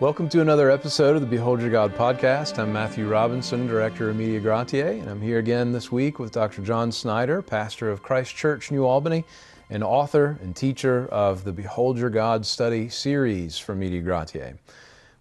Welcome to another episode of the Behold Your God podcast. I'm Matthew Robinson, Director of Media Gratiae, and I'm here again this week with Dr. John Snyder, pastor of Christ Church New Albany, and author and teacher of the Behold Your God study series from Media Gratiae.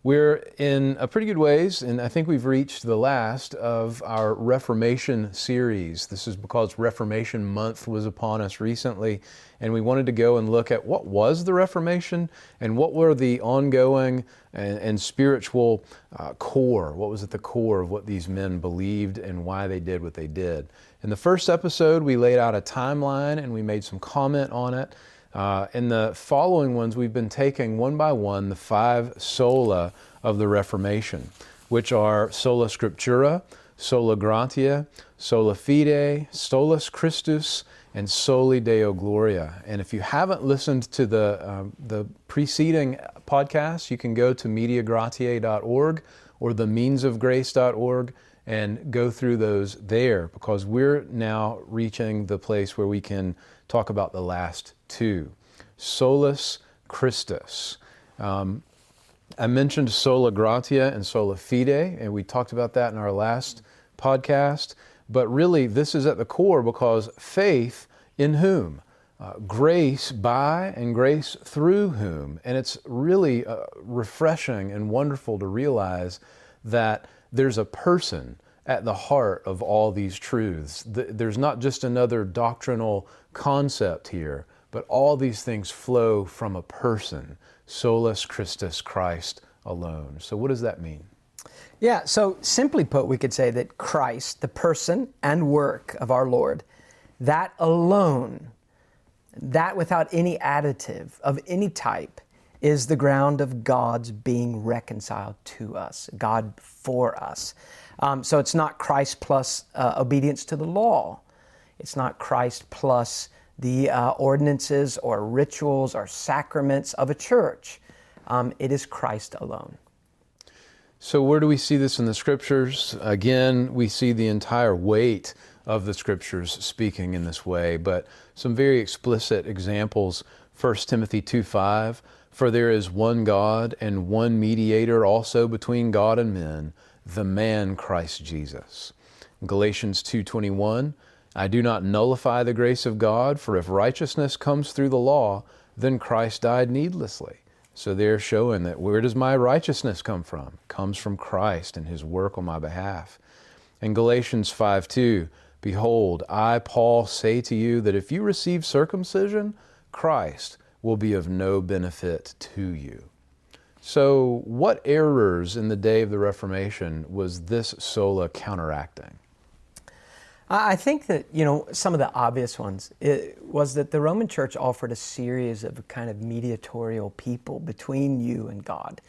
We're in a pretty good ways, and I think we've reached the last of our Reformation series. This is because Reformation Month was upon us recently, and we wanted to go and look at what was the Reformation and what were the ongoing and, and spiritual uh, core. What was at the core of what these men believed and why they did what they did. In the first episode, we laid out a timeline and we made some comment on it. Uh, in the following ones, we've been taking one by one the five sola of the Reformation, which are sola scriptura, sola gratia, sola fide, solus Christus, and soli Deo Gloria. And if you haven't listened to the, um, the preceding podcasts, you can go to mediagratiae.org or themeansofgrace.org and go through those there because we're now reaching the place where we can talk about the last two solus Christus. Um, I mentioned sola gratia and sola fide, and we talked about that in our last podcast. But really, this is at the core because faith in whom? Uh, grace by and grace through whom. And it's really uh, refreshing and wonderful to realize that there's a person at the heart of all these truths. There's not just another doctrinal concept here, but all these things flow from a person, solus Christus Christ alone. So, what does that mean? Yeah, so simply put, we could say that Christ, the person and work of our Lord, that alone, that without any additive of any type, is the ground of God's being reconciled to us, God for us. Um, so it's not Christ plus uh, obedience to the law. It's not Christ plus the uh, ordinances or rituals or sacraments of a church. Um, it is Christ alone. So, where do we see this in the scriptures? Again, we see the entire weight of the scriptures speaking in this way, but some very explicit examples. 1 Timothy 2 5, for there is one God and one mediator also between God and men, the man Christ Jesus. Galatians 2:21 I do not nullify the grace of God for if righteousness comes through the law then Christ died needlessly. So they're showing that where does my righteousness come from? It comes from Christ and his work on my behalf. In Galatians 5:2 Behold, I Paul say to you that if you receive circumcision, Christ will be of no benefit to you. So, what errors in the day of the Reformation was this sola counteracting? I think that, you know, some of the obvious ones was that the Roman Church offered a series of kind of mediatorial people between you and God,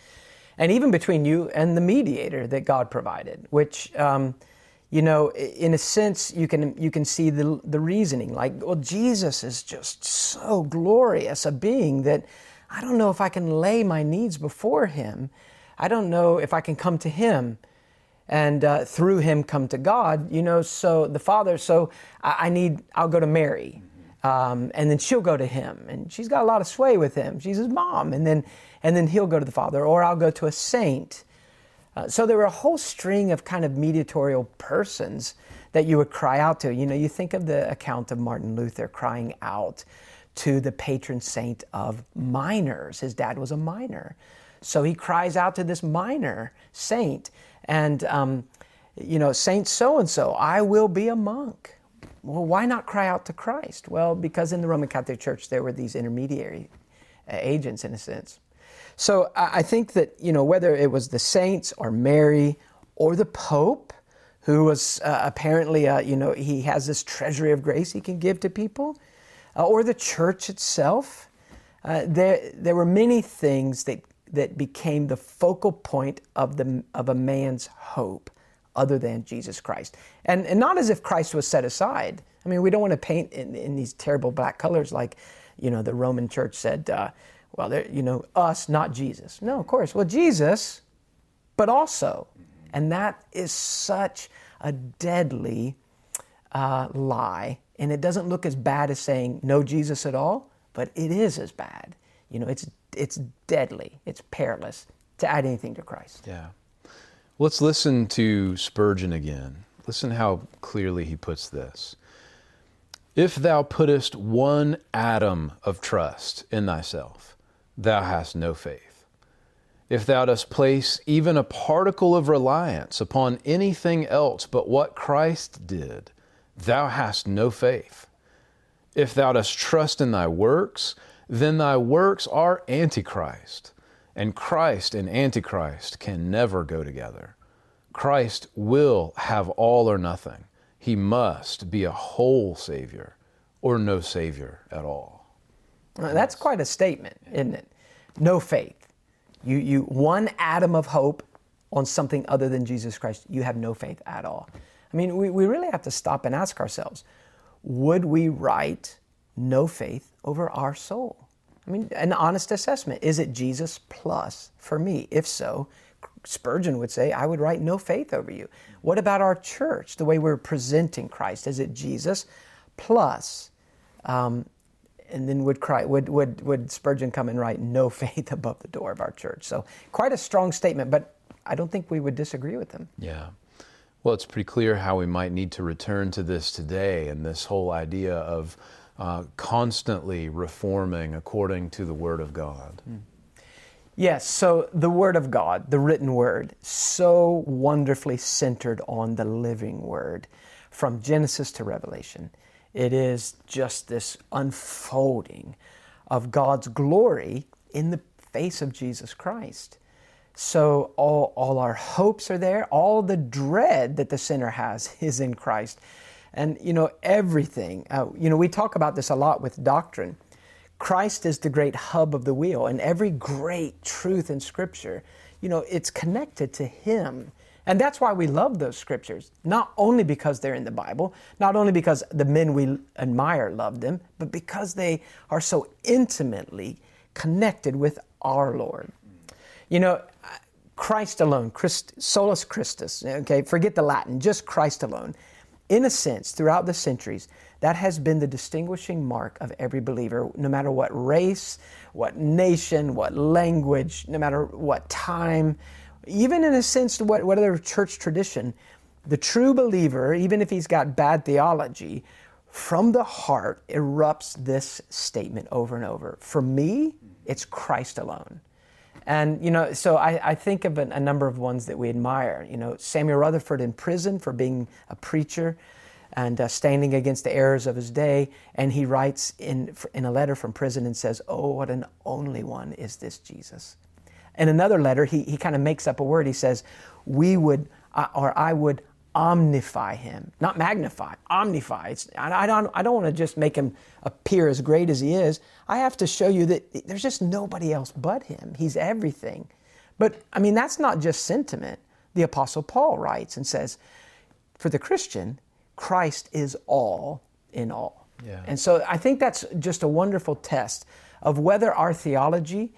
and even between you and the mediator that God provided, which, um, you know, in a sense, you can you can see the the reasoning. Like, well, Jesus is just so glorious a being that I don't know if I can lay my needs before Him. I don't know if I can come to Him and uh, through Him come to God, you know, so the Father, so I, I need, I'll go to Mary. Um, and then she'll go to him and she's got a lot of sway with him she's his mom and then and then he'll go to the father or i'll go to a saint uh, so there were a whole string of kind of mediatorial persons that you would cry out to you know you think of the account of martin luther crying out to the patron saint of miners. His dad was a miner. So he cries out to this miner saint, and, um, you know, Saint so and so, I will be a monk. Well, why not cry out to Christ? Well, because in the Roman Catholic Church there were these intermediary uh, agents, in a sense. So I think that, you know, whether it was the saints or Mary or the Pope, who was uh, apparently, uh, you know, he has this treasury of grace he can give to people, uh, or the church itself. Uh, there, there were many things that, that became the focal point of, the, of a man's hope other than Jesus Christ. And, and not as if Christ was set aside. I mean, we don't want to paint in, in these terrible black colors like, you know, the Roman church said, uh, well, there, you know, us, not Jesus. No, of course. Well, Jesus, but also. And that is such a deadly uh, lie and it doesn't look as bad as saying no Jesus at all, but it is as bad. You know, it's, it's deadly, it's perilous. to add anything to Christ. Yeah. Let's listen to Spurgeon again. Listen how clearly he puts this. If thou puttest one atom of trust in thyself, thou hast no faith. If thou dost place even a particle of reliance upon anything else but what Christ did, thou hast no faith. If thou dost trust in thy works, then thy works are Antichrist, and Christ and Antichrist can never go together. Christ will have all or nothing. He must be a whole Savior or no Savior at all. Uh, that's quite a statement, isn't it? No faith. You, you, one atom of hope on something other than Jesus Christ, you have no faith at all. I mean, we, we really have to stop and ask ourselves would we write no faith over our soul? I mean, an honest assessment. Is it Jesus plus for me? If so, Spurgeon would say, I would write no faith over you. What about our church, the way we're presenting Christ? Is it Jesus plus? Um, and then would, cry, would, would, would Spurgeon come and write no faith above the door of our church? So, quite a strong statement, but I don't think we would disagree with him. Yeah. Well, it's pretty clear how we might need to return to this today and this whole idea of uh, constantly reforming according to the Word of God. Mm. Yes, so the Word of God, the written Word, so wonderfully centered on the living Word from Genesis to Revelation. It is just this unfolding of God's glory in the face of Jesus Christ. So all, all our hopes are there, all the dread that the sinner has is in Christ. And, you know, everything, uh, you know, we talk about this a lot with doctrine. Christ is the great hub of the wheel, and every great truth in Scripture, you know, it's connected to Him. And that's why we love those scriptures, not only because they're in the Bible, not only because the men we admire love them, but because they are so intimately connected with our Lord. You know, Christ alone, Christ, solus Christus, okay, forget the Latin, just Christ alone. In a sense, throughout the centuries, that has been the distinguishing mark of every believer, no matter what race, what nation, what language, no matter what time, even in a sense, what, whatever church tradition. The true believer, even if he's got bad theology, from the heart erupts this statement over and over. For me, it's Christ alone. And, you know, so I, I think of a, a, number of ones that we admire. You know, Samuel Rutherford in prison for being a preacher and uh, standing against the errors of his day. And he writes in, in a letter from prison and says, Oh, what an only one is this Jesus. In another letter, he, he kind of makes up a word. He says, We would, uh, or I would omnify him, not magnify, omnify. It's, I, I don't, I don't want to just make him appear as great as he is. I have to show you that there's just nobody else but him. He's everything. But I mean, that's not just sentiment. The Apostle Paul writes and says, for the Christian, Christ is all in all. Yeah. And so I think that's just a wonderful test of whether our theology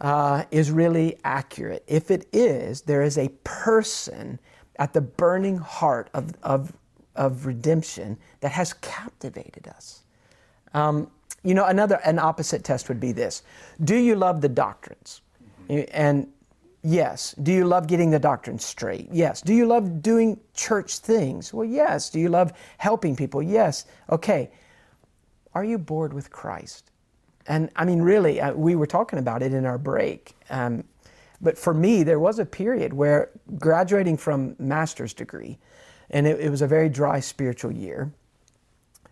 uh, is really accurate. If it is, there is a person at the burning heart of, of, of redemption that has captivated us. Um, you know, another, an opposite test would be this Do you love the doctrines? And Yes. Do you love getting the doctrine straight? Yes. Do you love doing church things? Well, yes. Do you love helping people? Yes. Okay. Are you bored with Christ? And I mean, really, uh, we were talking about it in our break. Um, but for me, there was a period where graduating from master's degree, and it, it was a very dry spiritual year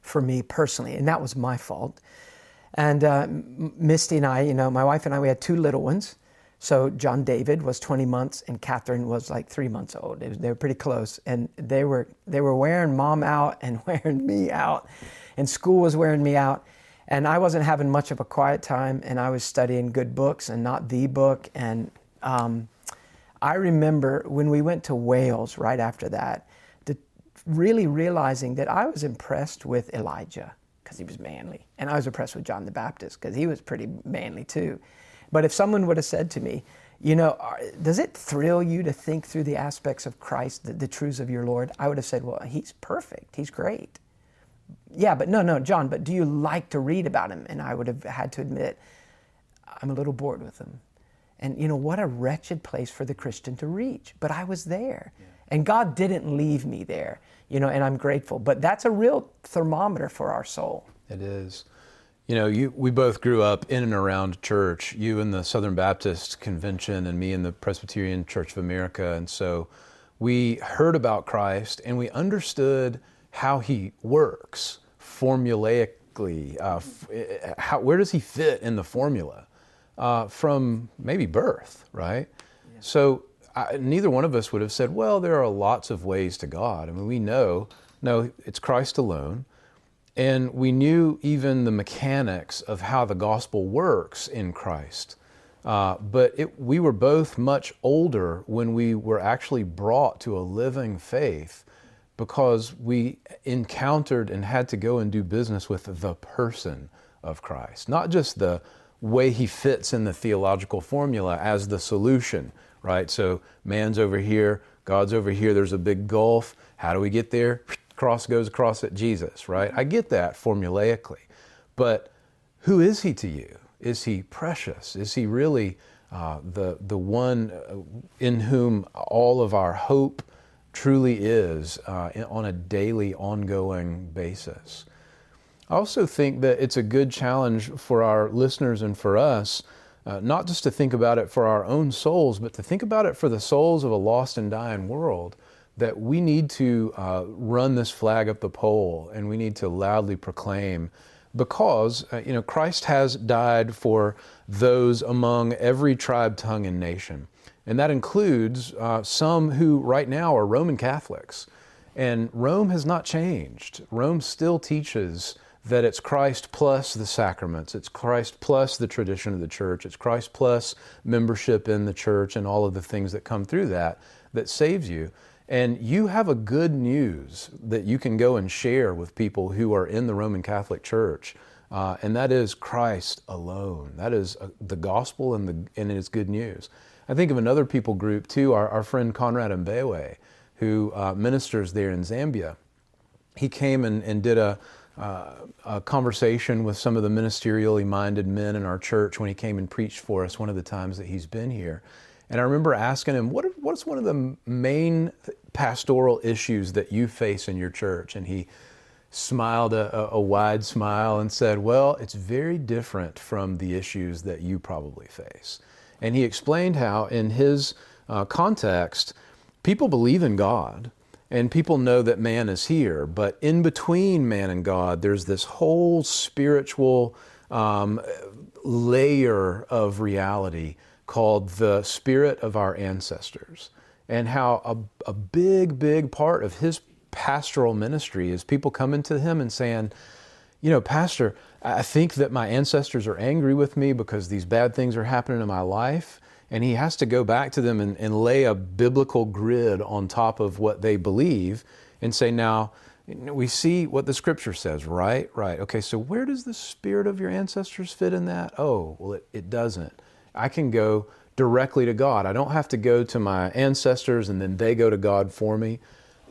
for me personally, and that was my fault. And uh, Misty and I, you know, my wife and I, we had two little ones. So John David was 20 months and Catherine was like three months old. Was, they were pretty close, and they were they were wearing mom out and wearing me out, and school was wearing me out, and I wasn't having much of a quiet time, and I was studying good books and not the book, and um, I remember when we went to Wales right after that, the, really realizing that I was impressed with Elijah because he was manly, and I was impressed with John the Baptist because he was pretty manly too. But if someone would have said to me, you know, does it thrill you to think through the aspects of Christ, the, the, truths of your Lord? I would have said, well, he's perfect. He's great. Yeah, but no, no, John, but do you like to read about him? And I would have had to admit, I'm a little bored with him. And you know, what a wretched place for the Christian to reach. But I was there. Yeah. And God didn't leave me there, you know, and I'm grateful. But that's a real thermometer for our soul. It is. You know, you, we both grew up in and around church, you in the Southern Baptist Convention and me in the Presbyterian Church of America. And so we heard about Christ and we understood how he works formulaically. Uh, eh, how, where does he fit in the formula? Uh, from maybe birth, right? Yeah. So I, neither one of us would have said, well, there are lots of ways to God. I mean, we know, no, it's Christ alone. And we knew even the mechanics of how the gospel works in Christ. Uh, but it, we were both much older when we were actually brought to a living faith because we encountered and had to go and do business with the person of Christ, not just the way he fits in the theological formula as the solution, right? So man's over here, God's over here, there's a big gulf. How do we get there? cross goes across at Jesus, right? I get that formulaically. But who is he to you? Is he precious? Is he really uh, the, the one uh, in whom all of our hope truly is uh, on a daily, ongoing basis? I also think that it's a good challenge for our listeners and for us, uh, not just to think about it for our own souls, but to think about it for the souls of a lost and dying world that we need to uh, run this flag up the pole and we need to loudly proclaim because uh, you know Christ has died for those among every tribe, tongue, and nation, and that includes uh, some who right now are Roman Catholics, and Rome has not changed. Rome still teaches that it's Christ plus the sacraments, it's Christ plus the tradition of the church, it's Christ plus membership in the church, and all of the things that come through that that saves you. And you have a good news that you can go and share with people who are in the Roman Catholic Church. Uh, and that is Christ alone. That is uh, the gospel and, the, and it is good news. I think of another people group too, our, our friend Conrad Mbewe, who uh, ministers there in Zambia. He came and, and did a, a conversation with some of the ministerially minded men in our church when he came and preached for us one of the times that he's been here. And I remember asking him, what, what's one of the main pastoral issues that you face in your church? And he smiled a, a, wide smile and said, Well, it's very different from the issues that you probably face. And he explained how, in his uh, context, people believe in God and people know that man is here, but in between man and God, there's this whole spiritual um, layer of reality called The Spirit of Our Ancestors, and how a, a big, big part of his pastoral ministry is people coming to him and saying, You know, Pastor, I think that my ancestors are angry with me because these bad things are happening in my life. And he has to go back to them and, and lay a biblical grid on top of what they believe and say, Now, we see what the scripture says, right? Right. Okay, so where does the spirit of your ancestors fit in that? Oh, well, it, it doesn't. I can go directly to God. I don't have to go to my ancestors and then they go to God for me.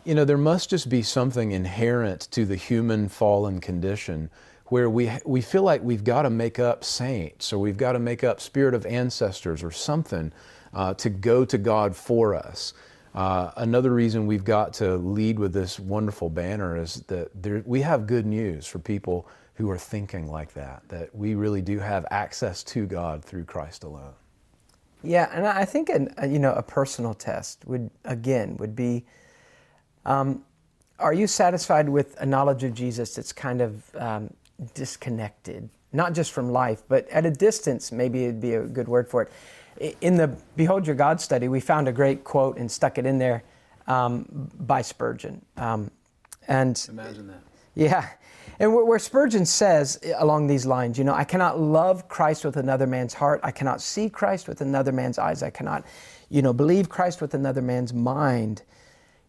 You know, there must just be something inherent to the human fallen condition where we, we feel like we've got to make up saints or we've got to make up spirit of ancestors or something uh, to go to God for us. Uh, another reason we've got to lead with this wonderful banner is that there, we have good news for people who are thinking like that, that we really do have access to God through Christ alone. Yeah, and I think an, you know a personal test would again would be, um, are you satisfied with a knowledge of Jesus that's kind of um, disconnected, not just from life, but at a distance? Maybe it'd be a good word for it. In the Behold Your God study, we found a great quote and stuck it in there um, by Spurgeon. Um, and imagine that. Yeah, and where Spurgeon says along these lines, you know, I cannot love Christ with another man's heart. I cannot see Christ with another man's eyes. I cannot, you know, believe Christ with another man's mind.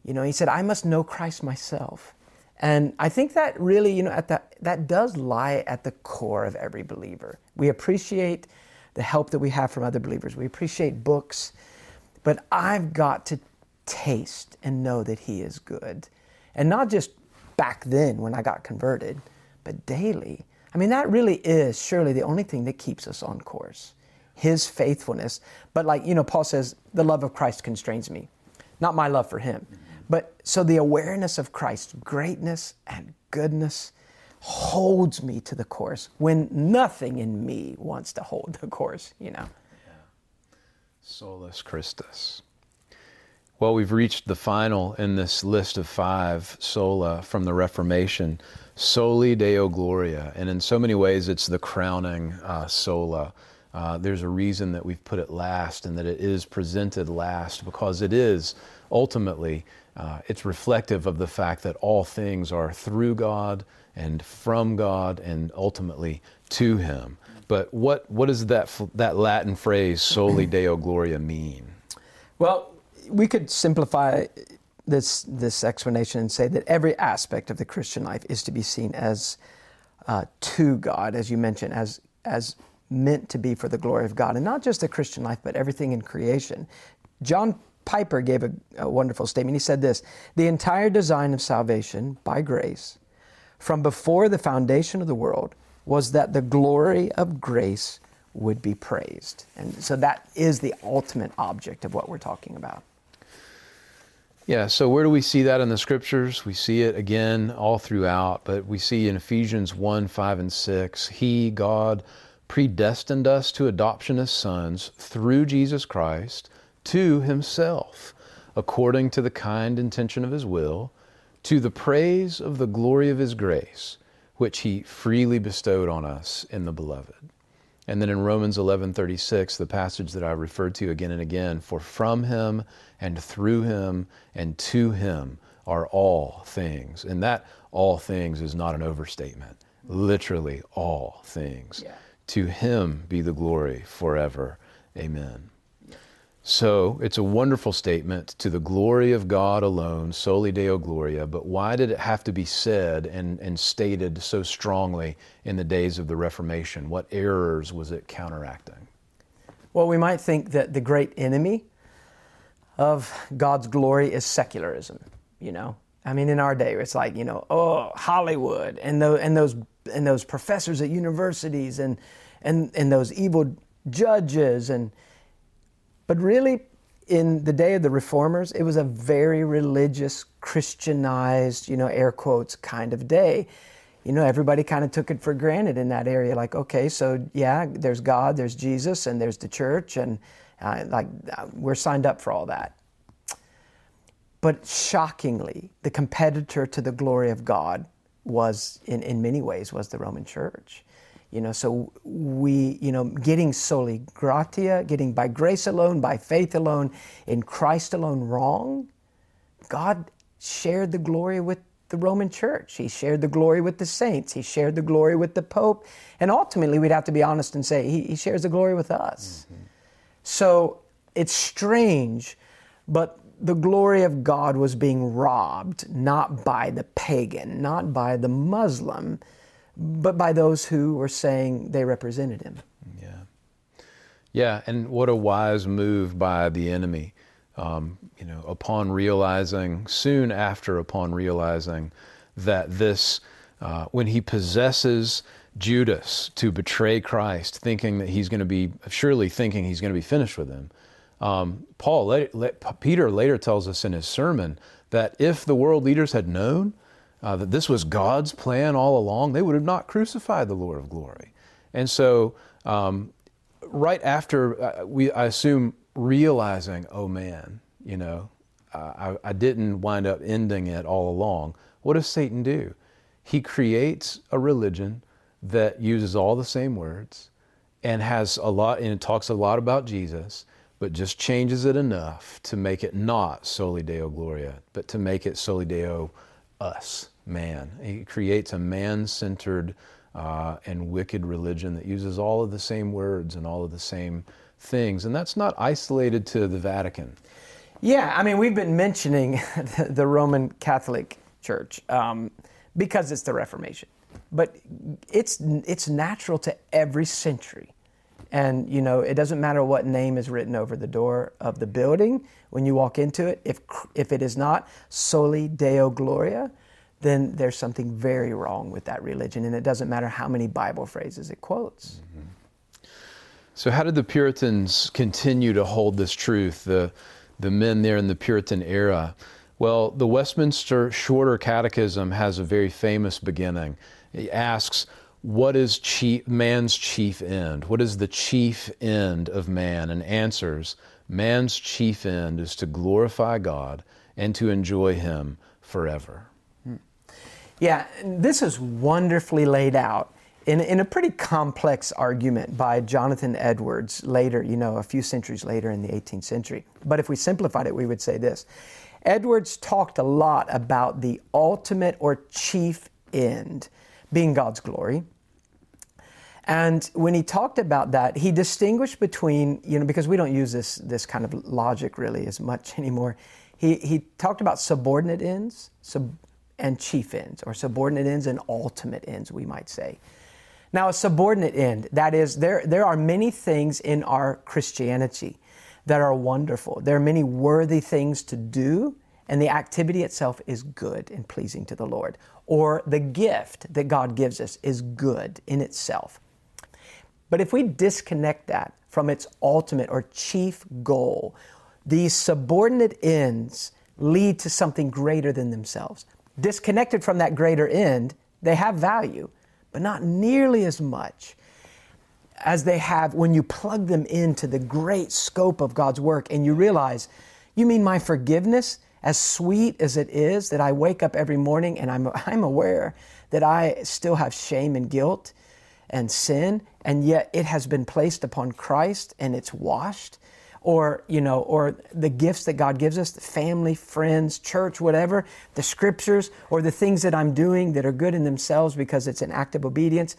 You know, he said, I must know Christ myself. And I think that really, you know, at that that does lie at the core of every believer. We appreciate the help that we have from other believers. We appreciate books, but I've got to taste and know that he is good. And not just back then when I got converted, but daily. I mean, that really is surely the only thing that keeps us on course. his faithfulness. But like, you know, Paul says, the love of Christ constrains me, not my love for him. But so the awareness of Christ's greatness and goodness holds me to the course when nothing in me wants to hold the course, you know. Solus Christus. Well, we've reached the final in this list of five sola from the Reformation, Soli Deo Gloria. And in so many ways, it's the crowning uh, sola. Uh, there's a reason that we've put it last and that it is presented last because it is ultimately, uh, it's reflective of the fact that all things are through God and from God and ultimately to Him. But what, what does that, that Latin phrase, Soli Deo Gloria, mean? Well, we could simplify this, this explanation and say that every aspect of the Christian life is to be seen as uh, to God, as you mentioned, as, as meant to be for the glory of God. And not just the Christian life, but everything in creation. John Piper gave a, a wonderful statement. He said this The entire design of salvation by grace from before the foundation of the world was that the glory of grace would be praised. And so that is the ultimate object of what we're talking about. Yeah, so where do we see that in the scriptures? We see it again all throughout, but we see in Ephesians 1 5 and 6, He, God, predestined us to adoption as sons through Jesus Christ to Himself, according to the kind intention of His will to the praise of the glory of his grace, which he freely bestowed on us in the beloved. And then in Romans 11:36, the passage that I referred to again and again, for from him and through him and to him are all things. And that all things is not an overstatement. Literally all things. Yeah. To him be the glory forever. Amen. So it's a wonderful statement to the glory of God alone, soli Deo Gloria, but why did it have to be said and, and stated so strongly in the days of the Reformation? What errors was it counteracting? Well, we might think that the great enemy of God's glory is secularism, you know? I mean, in our day, it's like, you know, oh, Hollywood and, the, and, those, and those professors at universities and, and, and those evil judges and, but really, in the day of the reformers, it was a very religious, Christianized, you know, air quotes kind of day. You know, everybody kind of took it for granted in that area. Like, okay, so yeah, there's God, there's Jesus, and there's the church, and uh, like uh, we're signed up for all that. But shockingly, the competitor to the glory of God was, in, in many ways, was the Roman Church. You know, so we, you know, getting soli gratia, getting by grace alone, by faith alone, in Christ alone wrong, God shared the glory with the Roman church. He shared the glory with the saints. He shared the glory with the Pope. And ultimately, we'd have to be honest and say, He, he shares the glory with us. Mm-hmm. So it's strange, but the glory of God was being robbed not by the pagan, not by the Muslim but by those who were saying they represented him. Yeah. Yeah, and what a wise move by the enemy. Um, you know, upon realizing, soon after upon realizing that this, uh, when he possesses Judas to betray Christ, thinking that he's going to be, surely thinking he's going to be finished with him. Um, Paul, Peter later tells us in his sermon that if the world leaders had known, uh, that this was God's plan all along, they would have not crucified the Lord of glory. And so, um, right after uh, we, I assume, realizing, oh man, you know, uh, I, I didn't wind up ending it all along. What does Satan do? He creates a religion that uses all the same words and has a lot, and it talks a lot about Jesus, but just changes it enough to make it not soli Deo Gloria, but to make it soli Deo us, man. He creates a man centered uh, and wicked religion that uses all of the same words and all of the same things. And that's not isolated to the Vatican. Yeah, I mean, we've been mentioning the Roman Catholic Church um, because it's the Reformation. But it's, it's natural to every century. And, you know, it doesn't matter what name is written over the door of the building when you walk into it. If, if it is not soli Deo Gloria, then there's something very wrong with that religion. And it doesn't matter how many Bible phrases it quotes. Mm-hmm. So, how did the Puritans continue to hold this truth, the, the men there in the Puritan era? Well, the Westminster Shorter Catechism has a very famous beginning. It asks, What is chief, man's chief end? What is the chief end of man? And answers, Man's chief end is to glorify God and to enjoy Him forever. Yeah, this is wonderfully laid out in, in a pretty complex argument by Jonathan Edwards later, you know, a few centuries later in the 18th century. But if we simplified it, we would say this Edwards talked a lot about the ultimate or chief end being God's glory. And when he talked about that, he distinguished between, you know, because we don't use this, this kind of logic really as much anymore. He, he talked about subordinate ends sub, and chief ends, or subordinate ends and ultimate ends, we might say. Now, a subordinate end, that is, there, there are many things in our Christianity that are wonderful. There are many worthy things to do, and the activity itself is good and pleasing to the Lord. Or the gift that God gives us is good in itself. But if we disconnect that from its ultimate or chief goal, these subordinate ends lead to something greater than themselves. Disconnected from that greater end, they have value, but not nearly as much as they have when you plug them into the great scope of God's work and you realize, you mean my forgiveness, as sweet as it is, that I wake up every morning and I'm, I'm aware that I still have shame and guilt and sin, and yet it has been placed upon Christ and it's washed. Or, you know, or the gifts that God gives us, family, friends, church, whatever, the scriptures, or the things that I'm doing that are good in themselves because it's an act of obedience.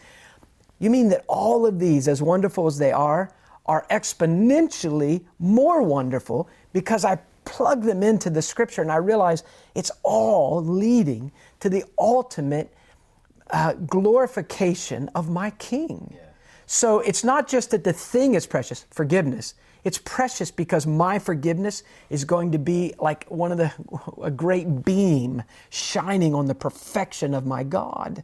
You mean that all of these, as wonderful as they are, are exponentially more wonderful because I plug them into the scripture and I realize it's all leading to the ultimate uh, glorification of my King. Yeah. So it's not just that the thing is precious, forgiveness. It's precious because my forgiveness is going to be like one of the, a great beam shining on the perfection of my God.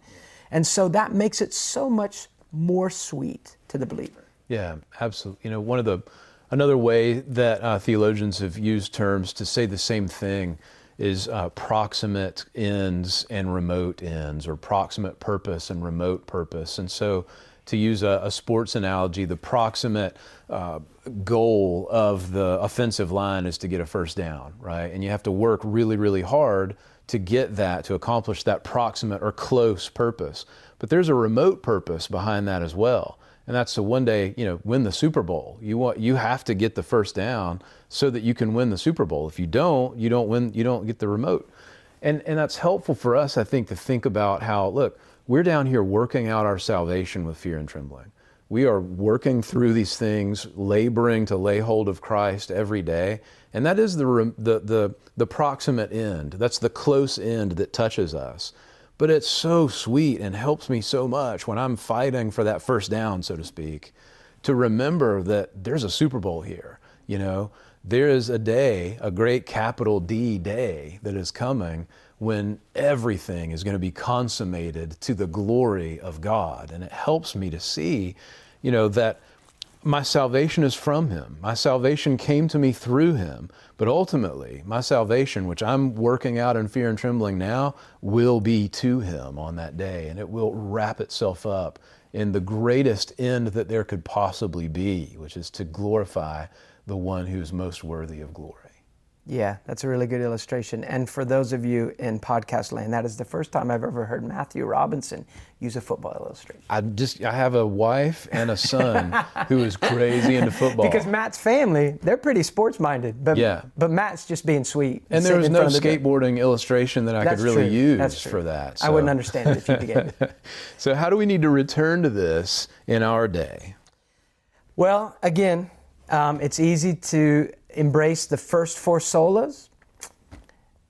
And so that makes it so much more sweet to the believer. Yeah, absolutely. You know, one of the another way that uh, theologians have used terms to say the same thing is uh, proximate ends and remote ends, or proximate purpose and remote purpose. And so, to use a, a sports analogy, the proximate uh, goal of the offensive line is to get a first down, right? And you have to work really, really hard to get that, to accomplish that proximate or close purpose. But there's a remote purpose behind that as well. And that's to one day, you know, win the Super Bowl. You want you have to get the first down so that you can win the Super Bowl. If you don't, you don't win you don't get the remote. And and that's helpful for us, I think, to think about how, look, we're down here working out our salvation with fear and trembling. We are working through these things, laboring to lay hold of Christ every day, and that is the, the, the, the proximate end. That's the close end that touches us. But it's so sweet and helps me so much when I'm fighting for that first down, so to speak, to remember that there's a Super Bowl here. You know, there is a day, a great capital D day that is coming when everything is going to be consummated to the glory of God. And it helps me to see, you know, that my salvation is from him. My salvation came to me through him. But ultimately, my salvation, which I'm working out in fear and trembling now, will be to him on that day. And it will wrap itself up in the greatest end that there could possibly be, which is to glorify the one who's most worthy of glory. Yeah, that's a really good illustration. And for those of you in podcast land, that is the first time I've ever heard Matthew Robinson use a football illustration. I just I have a wife and a son who is crazy into football. Because Matt's family, they're pretty sports minded. But yeah. but Matt's just being sweet. And there was no skateboarding the illustration that I that's could really true. use for that. So. I wouldn't understand it if you so how do we need to return to this in our day? Well, again, um, it's easy to embrace the first four solas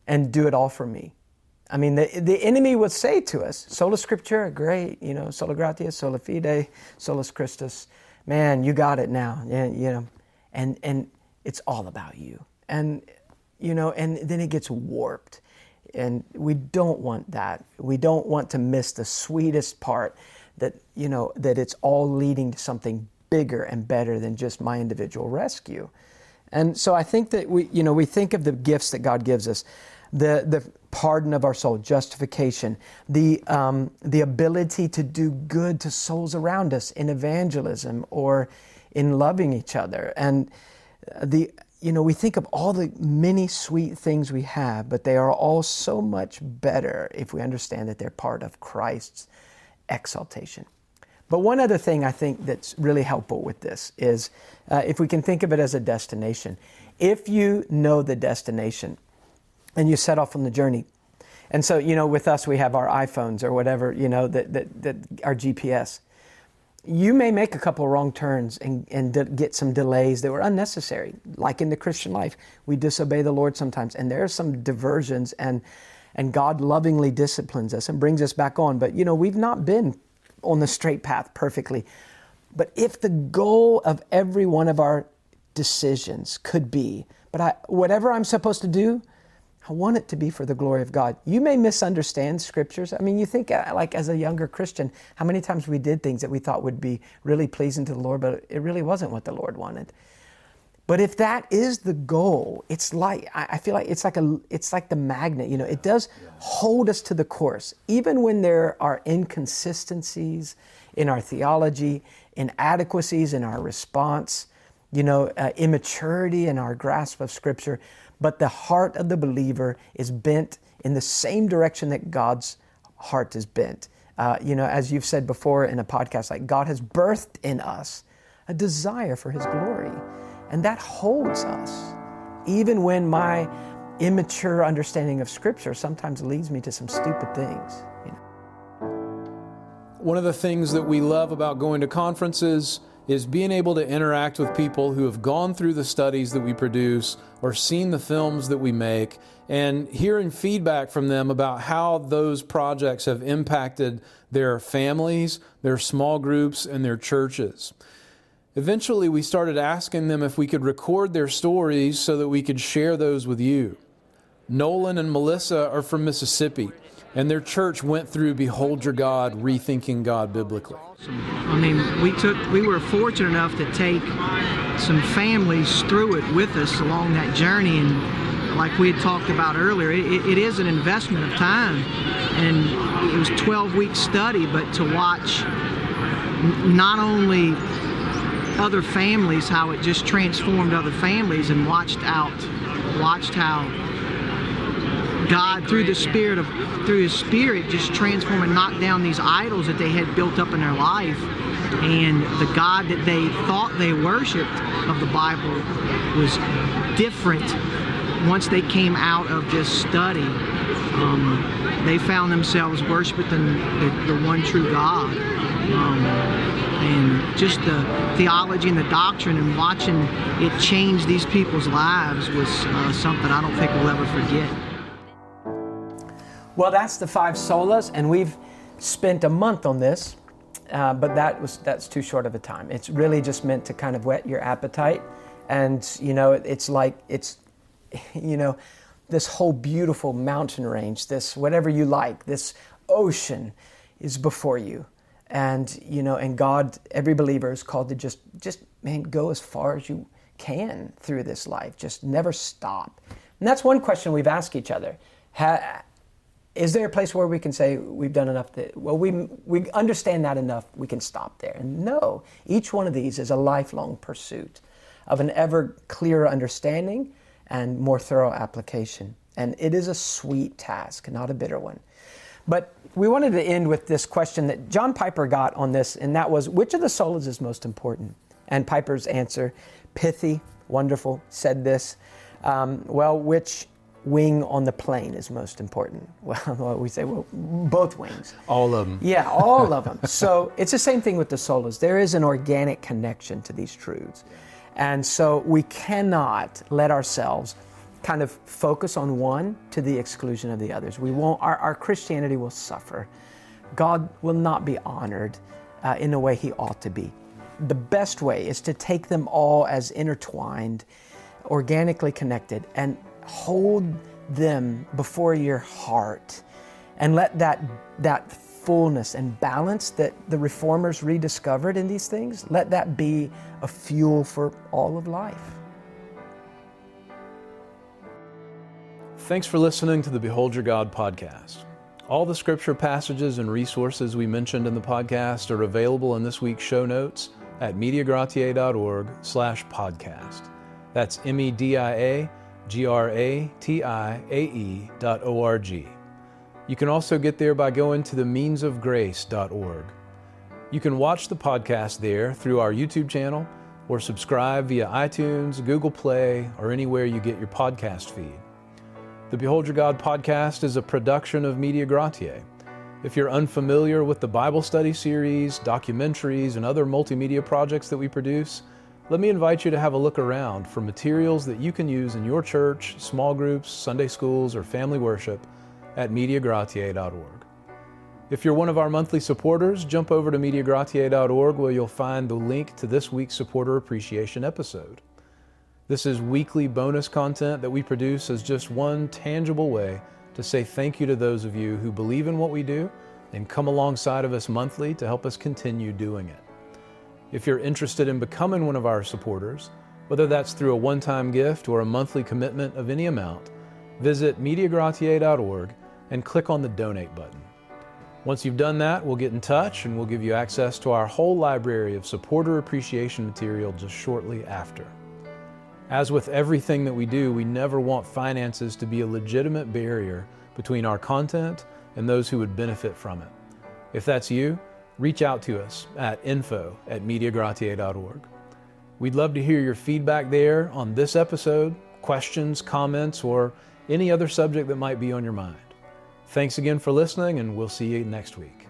and do it all for me. I mean, the, the enemy would say to us, sola scriptura, great, you know, sola gratia, sola fide, solus Christus. Man, you got it now, you know, and, and it's all about you. And, you know, and then it gets warped. And we don't want that. We don't want to miss the sweetest part that, you know, that it's all leading to something bigger and better than just my individual rescue. And so I think that we, you know, we think of the gifts that God gives us, the, the pardon of our soul, justification, the, um, the ability to do good to souls around us in evangelism or in loving each other. And the, you know, we think of all the many sweet things we have, but they are all so much better if we understand that they're part of Christ's exaltation. But one other thing I think that's really helpful with this is uh, if we can think of it as a destination. If you know the destination and you set off on the journey, and so, you know, with us, we have our iPhones or whatever, you know, that, that, that our GPS. You may make a couple wrong turns and, and de- get some delays that were unnecessary. Like in the Christian life, we disobey the Lord sometimes, and there are some diversions, and, and God lovingly disciplines us and brings us back on. But, you know, we've not been on the straight path perfectly. But if the goal of every one of our decisions could be, but I, whatever I'm supposed to do, I want it to be for the glory of God. You may misunderstand scriptures. I mean, you think, uh, like as a younger Christian, how many times we did things that we thought would be really pleasing to the Lord, but it really wasn't what the Lord wanted. But if that is the goal, it's like I feel like it's like a it's like the magnet. You know, it does hold us to the course, even when there are inconsistencies in our theology, inadequacies in our response, you know, uh, immaturity in our grasp of Scripture. But the heart of the believer is bent in the same direction that God's heart is bent. Uh, you know, as you've said before in a podcast, like God has birthed in us a desire for His glory. And that holds us. Even when my immature understanding of Scripture sometimes leads me to some stupid things. You know. One of the things that we love about going to conferences is being able to interact with people who have gone through the studies that we produce or seen the films that we make and hearing feedback from them about how those projects have impacted their families, their small groups, and their churches. Eventually, we started asking them if we could record their stories so that we could share those with you. Nolan and Melissa are from Mississippi, and their church went through Behold Your God, Rethinking God Biblically. I mean, we took, we were fortunate enough to take some families through it with us along that journey, and like we had talked about earlier, it, it is an investment of time, and it was 12 week study, but to watch not only other families, how it just transformed other families and watched out, watched how God through the spirit of through his spirit just transform and knock down these idols that they had built up in their life and the God that they thought they worshiped of the Bible was different once they came out of this study. Um, they found themselves worshiping the, the, one true God. Um, and just the theology and the doctrine and watching it change these people's lives was uh, something I don't think we'll ever forget. Well, that's the five solas, and we've spent a month on this, uh, but that was that's too short of a time. It's really just meant to kind of whet your appetite, and you know, it's like it's, you know, this whole beautiful mountain range, this whatever you like, this ocean, is before you and you know and god every believer is called to just just man go as far as you can through this life. Just never stop. And that's one question we've asked each other. Ha, is there a place where we can say we've done enough that well we we understand that enough we can stop there? And no each one of these is a lifelong pursuit of an ever clearer understanding and more thorough application. And it is a sweet task not a bitter one but we wanted to end with this question that John Piper got on this, and that was which of the solas is most important? And Piper's answer, pithy, wonderful, said this. Um, well, which wing on the plane is most important? Well, we say, well, both wings. All of them. Yeah, all of them. So it's the same thing with the solas. There is an organic connection to these truths. And so we cannot let ourselves kind of focus on one to the exclusion of the others. We won't, our, our Christianity will suffer. God will not be honored uh, in the way he ought to be. The best way is to take them all as intertwined, organically connected, and hold them before your heart and let that, that fullness and balance that the reformers rediscovered in these things, let that be a fuel for all of life. Thanks for listening to the Behold Your God podcast. All the scripture passages and resources we mentioned in the podcast are available in this week's show notes at mediagratiae.org slash podcast. That's M-E-D-I-A-G-R-A-T-I-A-E dot O-R-G. You can also get there by going to the meansofgrace.org. You can watch the podcast there through our YouTube channel or subscribe via iTunes, Google Play, or anywhere you get your podcast feed. The Behold Your God podcast is a production of Media Gratiae. If you're unfamiliar with the Bible study series, documentaries, and other multimedia projects that we produce, let me invite you to have a look around for materials that you can use in your church, small groups, Sunday schools, or family worship at MediaGratiae.org. If you're one of our monthly supporters, jump over to MediaGratiae.org where you'll find the link to this week's Supporter Appreciation episode. This is weekly bonus content that we produce as just one tangible way to say thank you to those of you who believe in what we do and come alongside of us monthly to help us continue doing it. If you're interested in becoming one of our supporters, whether that's through a one time gift or a monthly commitment of any amount, visit MediaGratiae.org and click on the donate button. Once you've done that, we'll get in touch and we'll give you access to our whole library of supporter appreciation material just shortly after. As with everything that we do, we never want finances to be a legitimate barrier between our content and those who would benefit from it. If that's you, reach out to us at info at mediagratiae.org. We'd love to hear your feedback there on this episode, questions, comments, or any other subject that might be on your mind. Thanks again for listening, and we'll see you next week.